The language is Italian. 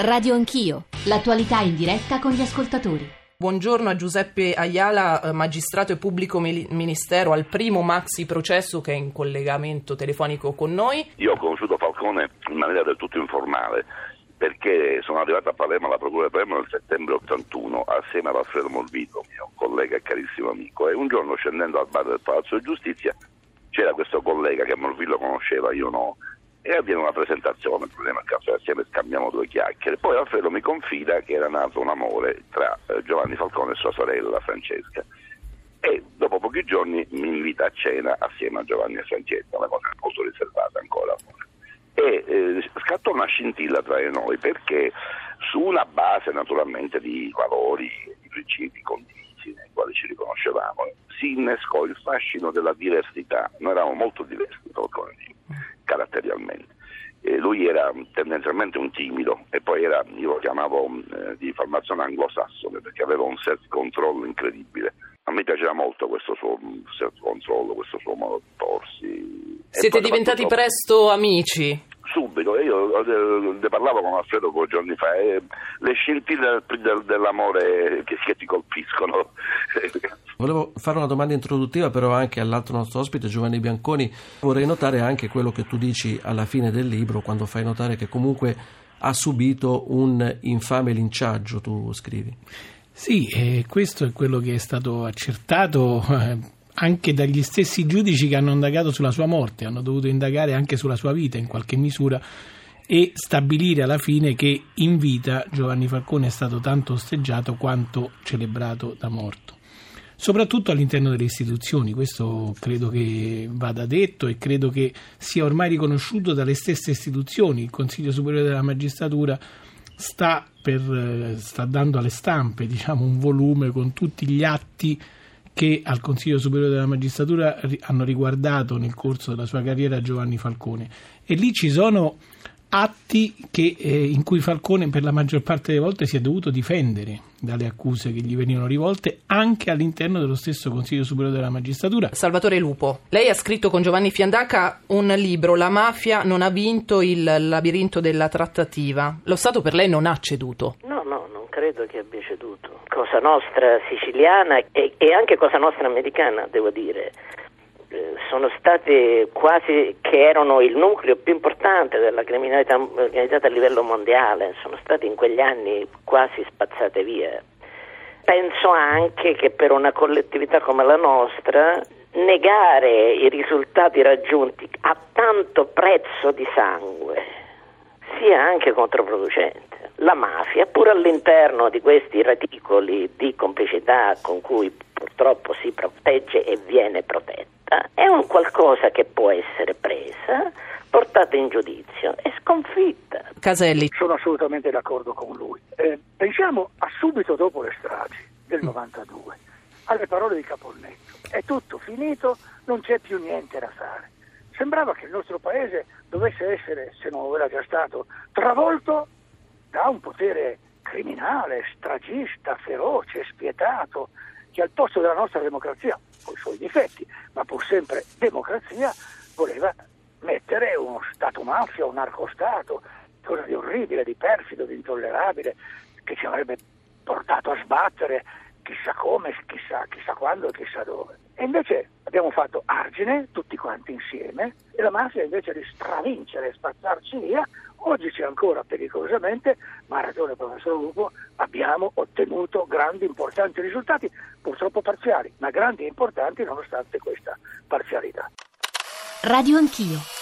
Radio Anch'io, l'attualità in diretta con gli ascoltatori. Buongiorno a Giuseppe Ayala, eh, magistrato e pubblico ministero al primo maxi processo che è in collegamento telefonico con noi. Io ho conosciuto Falcone in maniera del tutto informale perché sono arrivato a Palermo alla Procura di Palermo nel settembre 81 assieme ad Alfredo Molvito, mio collega e carissimo amico, e un giorno scendendo al bar del Palazzo di Giustizia c'era questo collega che Molvillo conosceva, io no, e avviene una presentazione, il problema è che assieme scambiamo due chiacchiere. Poi Alfredo mi confida che era nato un amore tra eh, Giovanni Falcone e sua sorella Francesca. E dopo pochi giorni mi invita a cena assieme a Giovanni e Francesca, una cosa molto riservata ancora. E eh, scattò una scintilla tra noi perché su una base naturalmente di valori, di principi condivisi nei quali ci riconoscevamo, si innescò il fascino della diversità. Noi eravamo molto diversi, Falcone e caratterialmente. E lui era tendenzialmente un timido e poi era, io lo chiamavo eh, di formazione anglosassone perché aveva un self-control incredibile. A me piaceva molto questo suo self-control, questo suo modo di porsi. Siete diventati presto amici? Subito, io eh, ne parlavo con Alfredo due giorni fa, eh, le scintille del, dell'amore che, che ti colpiscono. Volevo fare una domanda introduttiva però anche all'altro nostro ospite Giovanni Bianconi, vorrei notare anche quello che tu dici alla fine del libro quando fai notare che comunque ha subito un infame linciaggio, tu scrivi. Sì, eh, questo è quello che è stato accertato eh, anche dagli stessi giudici che hanno indagato sulla sua morte, hanno dovuto indagare anche sulla sua vita in qualche misura e stabilire alla fine che in vita Giovanni Falcone è stato tanto osteggiato quanto celebrato da morto. Soprattutto all'interno delle istituzioni, questo credo che vada detto e credo che sia ormai riconosciuto dalle stesse istituzioni. Il Consiglio Superiore della Magistratura sta, per, sta dando alle stampe diciamo, un volume con tutti gli atti che al Consiglio Superiore della Magistratura hanno riguardato nel corso della sua carriera Giovanni Falcone e lì ci sono atti che, eh, in cui Falcone per la maggior parte delle volte si è dovuto difendere dalle accuse che gli venivano rivolte anche all'interno dello stesso Consiglio Superiore della Magistratura. Salvatore Lupo, lei ha scritto con Giovanni Fiandaca un libro La mafia non ha vinto il labirinto della trattativa. Lo Stato per lei non ha ceduto. No, no, non credo che abbia ceduto. Cosa Nostra siciliana e, e anche Cosa Nostra americana, devo dire, eh, sono state quasi che erano il nucleo più importante della criminalità organizzata a livello mondiale, sono state in quegli anni quasi spazzate via. Penso anche che per una collettività come la nostra negare i risultati raggiunti a tanto prezzo di sangue sia anche controproducente la mafia, pur all'interno di questi reticoli di complicità con cui purtroppo si protegge e viene protetta, è un qualcosa che può essere presa, portata in giudizio e sconfitta. Caselli. Sono assolutamente d'accordo con lui. Eh, pensiamo a subito dopo le stragi del 92, alle parole di Caponnetto. È tutto finito, non c'è più niente da fare. Sembrava che il nostro paese dovesse essere, se non lo era già stato, travolto da un potere criminale, stragista, feroce, spietato, che al posto della nostra democrazia, con i suoi difetti, ma pur sempre democrazia, voleva mettere uno Stato mafia, un narcostato, cosa di orribile, di perfido, di intollerabile, che ci avrebbe portato a sbattere chissà come, chissà, chissà quando e chissà dove. E invece abbiamo fatto argine tutti quanti insieme e la mafia invece di stravincere e spazzarci via, oggi c'è ancora pericolosamente, ma ha ragione il professor Lupo, abbiamo ottenuto grandi importanti risultati, purtroppo parziali, ma grandi e importanti nonostante questa parzialità. Radio Anch'io